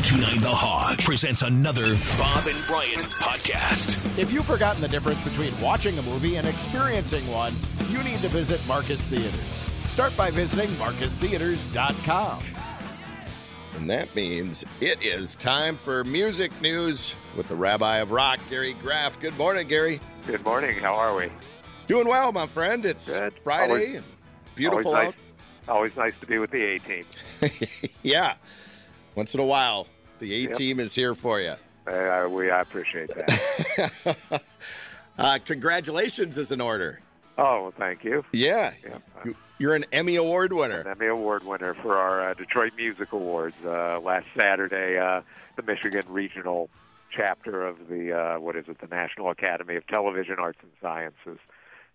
1029 The Hog presents another Bob and Brian podcast. If you've forgotten the difference between watching a movie and experiencing one, you need to visit Marcus Theaters. Start by visiting marcustheaters.com. And that means it is time for music news with the Rabbi of Rock, Gary Graff. Good morning, Gary. Good morning. How are we? Doing well, my friend. It's Good. Friday Always- and beautiful always out. Always nice to be with the A team. yeah. Once in a while, the A Yep. team is here for you. Uh, we I appreciate that. Uh, congratulations is in order. oh, well, thank you. Yeah. Yep. You- You're an Emmy Award An winner. Emmy Award winner for our uh, Detroit Music Awards uh, last Saturday. Uh, the Michigan Regional chapter of the uh, what is it? The National Academy of Television Arts and Sciences.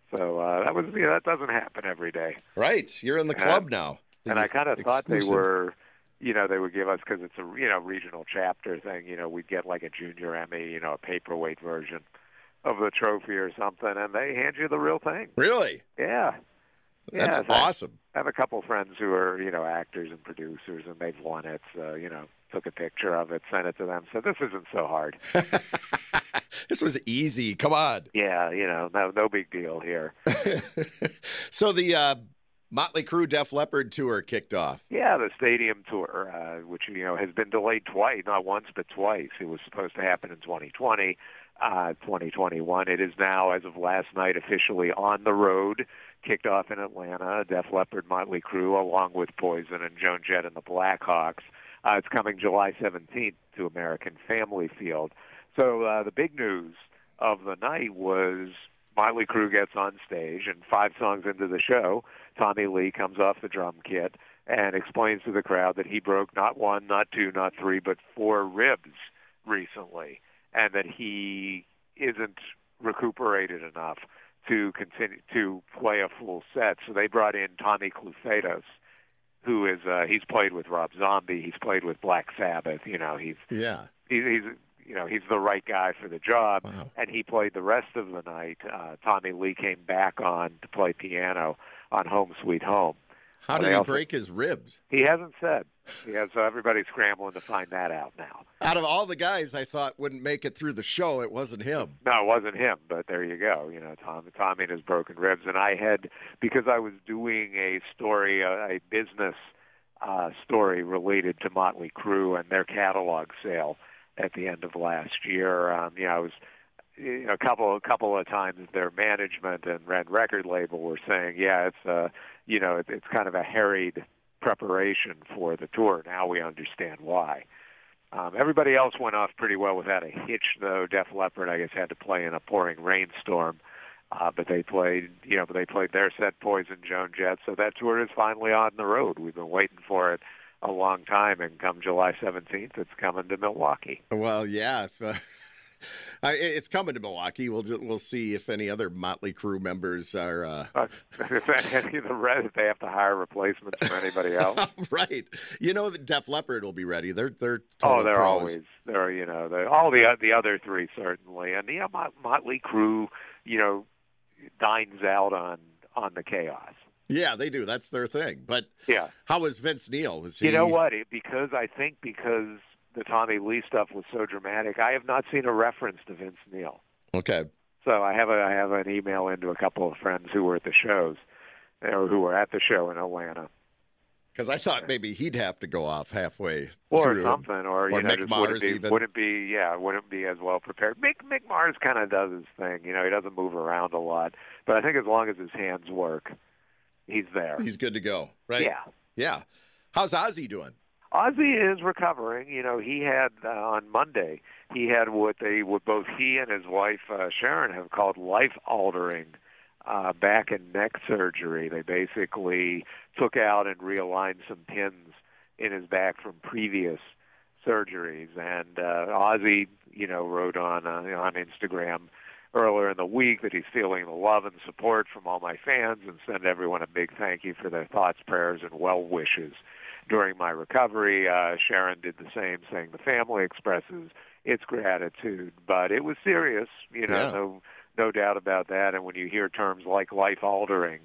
So uh, that was you know, that doesn't happen every day. Right. You're in the club now. And I kind of thought they were, you know, they would give us because it's a you know regional chapter thing. You know, we'd get like a junior Emmy, you know, a paperweight version of the trophy or something, and they hand you the real thing. Really? Yeah, That's yeah, so awesome. I have a couple friends who are, you know, actors and producers, and they've won it. So, you know, took a picture of it, sent it to them. So this isn't so hard. this was easy. Come on. yeah, you know, no, no big deal here. so the uh, Motley Crue Def Leppard tour kicked off. Yeah, the stadium tour, uh, which you know has been delayed twice, not once but twice. It was supposed to happen in 2020, uh, 2021. It is now, as of last night, officially on the road. Kicked off in Atlanta. Def Leppard, Motley Crue, along with Poison and Joan Jett and the Blackhearts. Uh, it's coming July 17th to American Family Field. So uh, the big news of the night was Motley Crue gets on stage, and five songs into the show, Tommy Lee comes off the drum kit and explains to the crowd that he broke not one, not two, not three, but four ribs recently, and that he isn't recuperated enough to continue to play a full set. So they brought in Tommy Clufetos, who is uh, he's played with Rob Zombie, he's played with Black Sabbath. You know, he's Yeah. he's, he's you know he's the right guy for the job, Wow. and he played the rest of the night. Uh, Tommy Lee came back on to play piano on Home Sweet Home. How did he also- break his ribs? He hasn't said. Yeah, so everybody's scrambling to find that out now. Out of all the guys I thought wouldn't make it through the show, it wasn't him. No, it wasn't him, but there you go. You know, Tom, Tommy and his broken ribs, and I had because I was doing a story, a, a business uh, story related to Motley Crue and their catalog sale at the end of last year. Um, you know, I was you know, a couple a couple of times their management and Red Record label were saying, yeah, it's uh, you know, it, it's kind of a harried preparation for the tour. Now we understand why. Um, everybody else went off pretty well without a hitch, though. Def Leppard, I guess, had to play in a pouring rainstorm, uh, but they played, you know, but they played their set, Poison, Joan Jett. So that tour is finally on the road. We've been waiting for it a long time, and come July 17th, it's coming to Milwaukee. Well, yeah. If, uh, I, it's coming to Milwaukee. We'll we'll see if any other Motley Crue members are uh, Uh, if any of the rest, if they have to hire replacements for anybody else. right. You know that Def Leppard will be ready. They're they're Oh, they're pros. always they're you know they're, all the the other three certainly, and yeah, Mot- Motley Crue, you know, dines out on on the chaos. Yeah, they do. That's their thing. But Yeah, how was Vince Neil? Was he? you know what? Because I think because the Tommy Lee stuff was so dramatic, I have not seen a reference to Vince Neil. Okay. So I have a I have an email into a couple of friends who were at the shows, or who were at the show in Atlanta, Because I thought maybe he'd have to go off halfway or through. something, or you know, Mick just Mars wouldn't be even. wouldn't be yeah wouldn't be as well prepared. Mick Mick Mars kind of does his thing, you know, he doesn't move around a lot, but I think as long as his hands work, he's there. He's good to go. Right. Yeah. Yeah. How's Ozzy doing? Ozzy is recovering. You know, he had uh, on Monday he had what they what both he and his wife uh, Sharon have called life altering uh, back and neck surgery. They basically took out and realigned some pins in his back from previous surgeries. And uh, Ozzy, you know, wrote on uh, on Instagram earlier in the week that he's feeling the love and support from all my fans and send everyone a big thank you for their thoughts, prayers, and well wishes during my recovery. Uh, Sharon did the same, saying the family expresses its gratitude, but it was serious, you know, Yeah. no no doubt about that. And when you hear terms like life altering,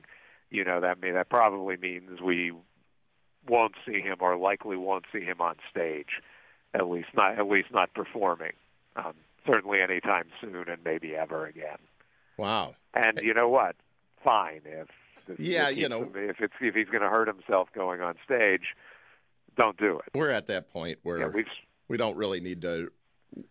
you know that may that probably means we won't see him or likely won't see him on stage At least not at least not performing. Um, certainly anytime soon, and maybe ever again. Wow. And you know what? Fine if yeah, if you know, if it's if he's going to hurt himself going on stage, don't do it. We're at that point where yeah, we've we don't really need to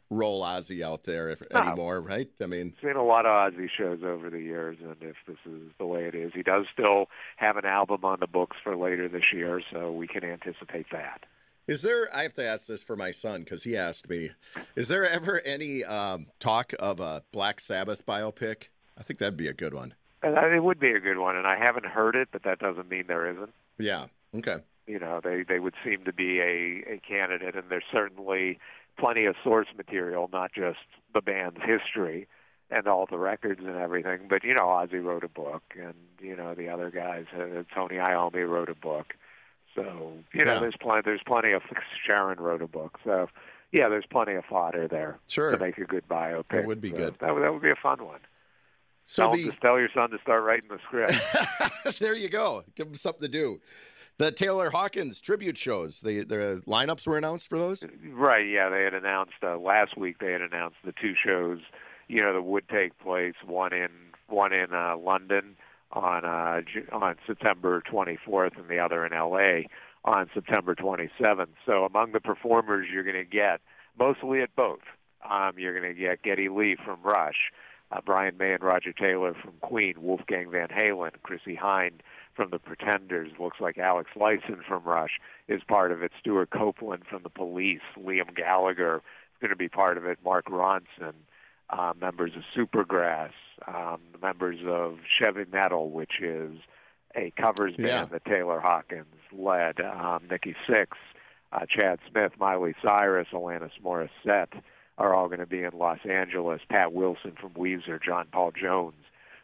roll Ozzy out there if, No. anymore, right? I mean, seen a lot of Ozzy shows over the years, and if this is the way it is, he does still have an album on the books for later this year, so we can anticipate that. Is there? I have to ask this for my son because he asked me. Is there ever any um, talk of a Black Sabbath biopic? I think that'd be a good one. It would be a good one, and I haven't heard it, but that doesn't mean there isn't. Yeah. Okay. you know they they would seem to be a a candidate and there's certainly plenty of source material not just the band's history and all the records and everything but you know Ozzy wrote a book and you know the other guys uh, Tony Iommi wrote a book so you know Yeah. there's plenty there's plenty of Sharon wrote a book so yeah there's plenty of fodder there Sure. to make a good biopic That would be So good. that would, that would be a fun one So tell, the just tell your son to start writing the script there you go. Give him something to do. The Taylor Hawkins tribute shows. The the lineups were announced for those. Right. Yeah, they had announced uh, last week. They had announced the two shows, you know, that would take place. One in one in uh, London on uh, on September 24th, and the other in L.A. on September 27th. So among the performers you're going to get, mostly at both, um, you're going to get Geddy Lee from Rush, uh, Brian May and Roger Taylor from Queen, Wolfgang Van Halen, Chrissie Hynde from the Pretenders. Looks like Alex Lifeson from Rush is part of it. Stewart Copeland from the Police, Liam Gallagher is going to be part of it. Mark Ronson, uh, members of Supergrass, um, members of Chevy Metal, which is a covers band Yeah. that Taylor Hawkins led. Um, Nikki Sixx, uh, Chad Smith, Miley Cyrus, Alanis Morissette are all going to be in Los Angeles. Pat Wilson from Weezer, John Paul Jones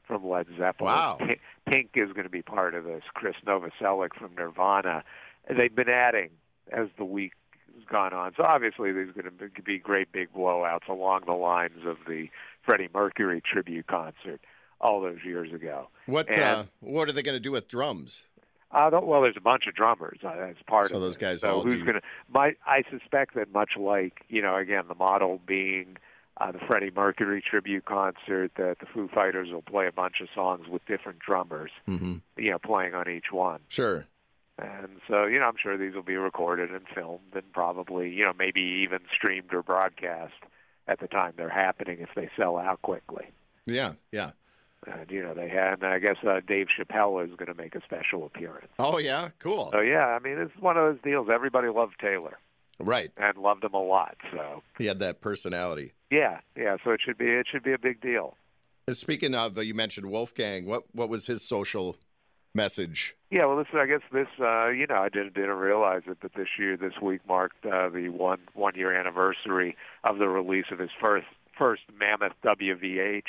from Led Zeppelin. Wow. Pink, Pink is going to be part of this. Chris Novoselic from Nirvana. They've been adding as the week has gone on. So obviously there's going to be great big blowouts along the lines of the Freddie Mercury tribute concert all those years ago. What uh, what are they going to do with drums? Uh, don't- well, there's a bunch of drummers uh, as part So of those it. guys So who's do- going to? My I suspect that much like you know, again, the model being uh, the Freddie Mercury tribute concert, that the Foo Fighters will play a bunch of songs with different drummers, Mm-hmm. you know, playing on each one. Sure. And so, you know, I'm sure these will be recorded and filmed and probably, you know, maybe even streamed or broadcast at the time they're happening if they sell out quickly. Yeah. Yeah. And you know, they had, and I guess uh, Dave Chappelle is going to make a special appearance. Oh yeah. Cool. So yeah, I mean, it's one of those deals. Everybody loved Taylor Right. and loved him a lot. So He had that personality. yeah, yeah. So it should be it should be a big deal. Speaking of, uh, you mentioned Wolfgang. What what was his social message? Yeah, well, this I guess this uh, you know I didn't didn't realize it, but this year this week marked uh, the one one year anniversary of the release of his first first Mammoth WVH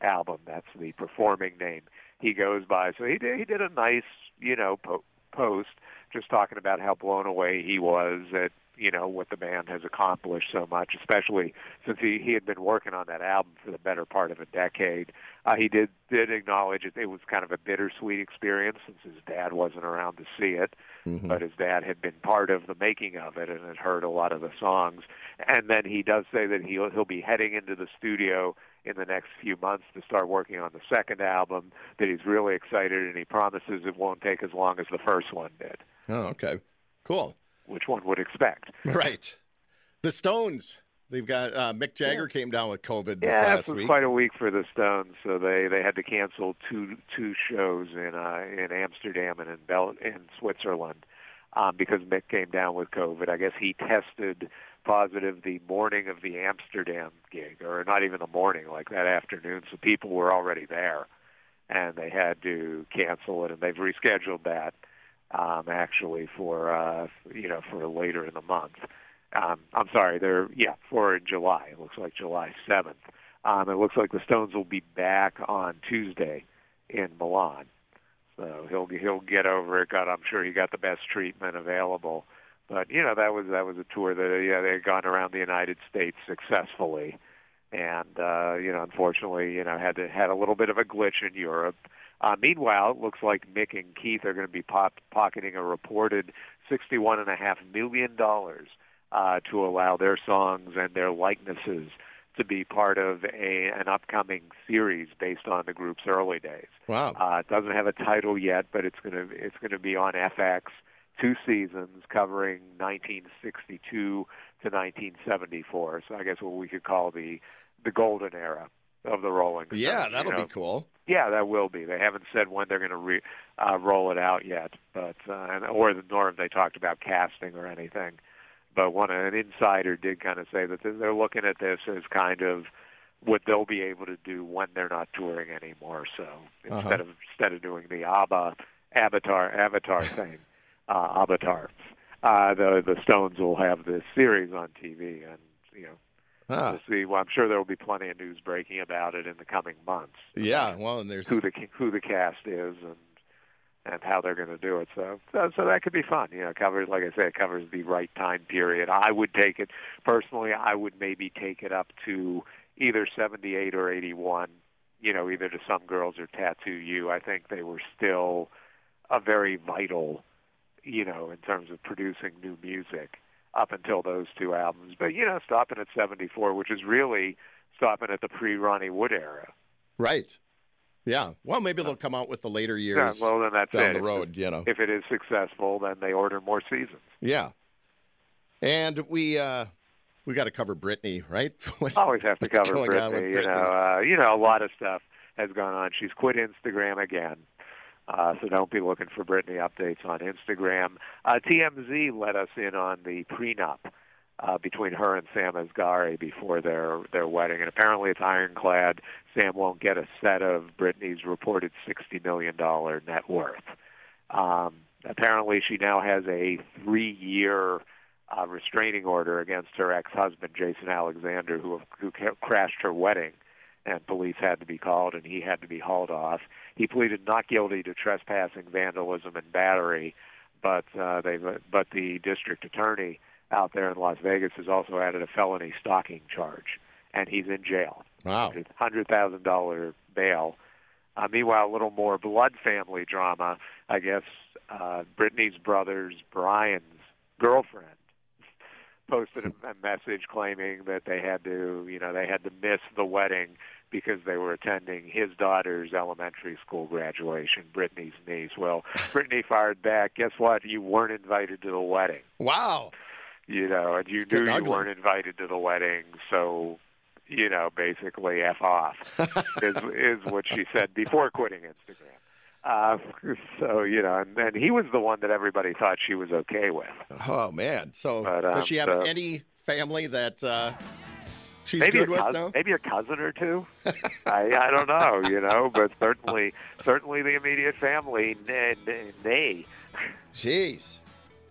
album. That's the performing name he goes by. So he did he did a nice you know po- post just talking about how blown away he was at you know what the band has accomplished so much, especially since he he had been working on that album for the better part of a decade. Uh, he did did acknowledge it, it was kind of a bittersweet experience since his dad wasn't around to see it, Mhm. but his dad had been part of the making of it and had heard a lot of the songs. And then he does say that he'll he'll be heading into the studio in the next few months to start working on the second album. That he's really excited and he promises it won't take as long as the first one did, Oh, okay. Cool. Which one would expect. Right. The Stones. They've got uh, Mick Jagger came down with COVID this Yeah, last this was week. quite a week for the Stones, so they they had to cancel two two shows in uh, in Amsterdam and in Bel in Switzerland um, because Mick came down with COVID. I guess he tested positive the morning of the Amsterdam gig, or not even the morning, like that afternoon. So people were already there, and they had to cancel it, and they've rescheduled that um, actually for uh, you know for later in the month. Um, I'm sorry, they're yeah for July. It looks like July 7th. Um, it looks like the Stones will be back on Tuesday in Milan, so he'll he'll get over it. God, I'm sure he got the best treatment available. But you know that was that was a tour that yeah they had gone around the United States successfully, and uh, you know unfortunately you know had to, had a little bit of a glitch in Europe. Uh, meanwhile, it looks like Mick and Keith are going to be pop- pocketing a reported sixty-one and a half million dollars uh, to allow their songs and their likenesses to be part of a an upcoming series based on the group's early days. Wow. Uh, it doesn't have a title yet, but it's gonna it's gonna be on FX, two seasons covering 1962 to 1974. So I guess what we could call the the golden era of the Rolling Stones. Yeah, that'll know. be cool. Yeah, that will be. They haven't said when they're going to re, uh, roll it out yet, but uh, and, or nor have they talked about casting or anything. But one an insider did kind of say that they're looking at this as kind of what they'll be able to do when they're not touring anymore. So instead of instead of doing the ABBA Avatar Avatar thing, uh, Avatar, uh, the the Stones will have this series on TV, and you know Ah, we'll see. Well, I'm sure there will be plenty of news breaking about it in the coming months yeah. Well, and there's who the who the cast is and and how they're going to do it. So, so so that could be fun. You know, it covers like I say, it covers the right time period. I would take it personally. I would maybe take it up to either 78 or 81. You know, either to some girls or Tattoo You. I think they were still a very vital. You know, in terms of producing new music up until those two albums. But you know, stopping at 74, which is really stopping at the pre-Ronnie Wood era. right. Yeah. Well, maybe they'll come out with the later Yeah, years well, then that's down it. the If road. You know. if it is successful, then they order more seasons. Yeah. And we uh we got to cover Britney, right? What's- Always have to cover with Britney. You know, uh, you know, a lot of stuff has gone on. She's quit Instagram again, uh, so don't be looking for Britney updates on Instagram. Uh, TMZ let us in on the prenup uh, between her and Sam Asghari before their their wedding, and apparently it's ironclad. Sam won't get a set of Britney's reported sixty million dollar net worth. Um, apparently, she now has a three-year uh, restraining order against her ex-husband Jason Alexander, who who crashed her wedding, and police had to be called, and he had to be hauled off. He pleaded not guilty to trespassing, vandalism, and battery, but uh, they but the district attorney out there in Las Vegas has also added a felony stalking charge, and he's in jail. Wow. hundred thousand dollar bail. Uh, meanwhile, a little more blood family drama. I guess uh, Britney's brother's Brian's girlfriend posted a, a message claiming that they had to, you know, they had to miss the wedding because they were attending his daughter's elementary school graduation, Britney's niece. Well, Britney fired back. Guess what? You weren't invited to the wedding Wow. you know, and you It's knew you ugly. weren't invited to the wedding, so you know, basically f off is is what she said before quitting Instagram. Uh, so you know, and, and he was the one that everybody thought she was okay with. Oh man. So But, um, does she have so- any family that uh she's maybe good a with cousin, now? maybe a cousin or two. I I don't know, you know, but certainly certainly the immediate family, nay, nay, Jeez.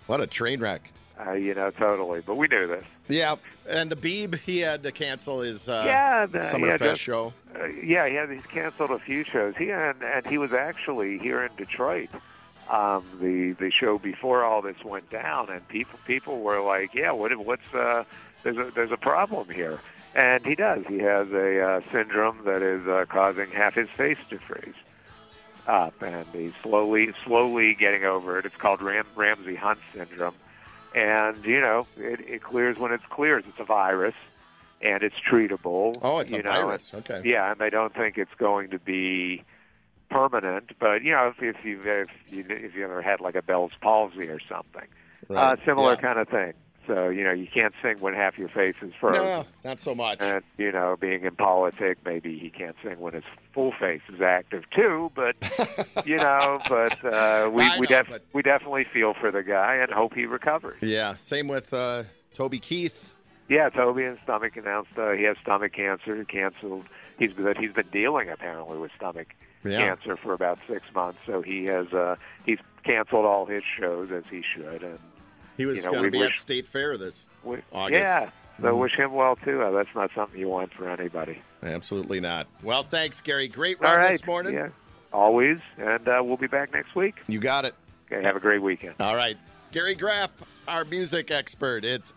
What a train wreck. uh, you know, totally. But we knew this. Yeah, and the Beeb, he had to cancel his uh, yeah, the, Summer yeah, Fest just- show. Uh, yeah, yeah, he's canceled a few shows. He and, and he was actually here in Detroit. Um, the the show before all this went down, and people people were like, "Yeah, what what's uh, there's a there's a problem here." And he does. He has a uh, syndrome that is uh, causing half his face to freeze up, and he's slowly slowly getting over it. It's called Ram- Ramsay Hunt syndrome, and you know it, it clears when it's clears. It's a virus, and it's treatable. Oh, it's a know, virus. Okay. yeah, and they don't think it's going to be permanent. But you know, if, if you've if you if you ever had like a Bell's palsy or something, Right. uh, similar Yeah. kind of thing. So you know, you can't sing when half your face is frozen. No, not so much. And you know, being in politics, maybe he can't sing when his full face is active too. But you know, but uh, we I we, def- but- we definitely feel for the guy and hope he recovers. yeah, same with uh, Toby Keith. Yeah, Toby and stomach announced uh, he has stomach cancer. Canceled. He's that he's been dealing apparently with stomach Yeah. cancer for about six months. So he has uh, he's canceled all his shows as he should. And He was You know, going to be wish- at State Fair this we, August. yeah, so Mhm. wish him well too. Uh, that's not something you want for anybody. Absolutely not. Well, thanks, Gary. Great run right, this morning. yeah, always. And uh, we'll be back next week. You got it. Okay, have a great weekend. All right. Gary Graff, our music expert. It's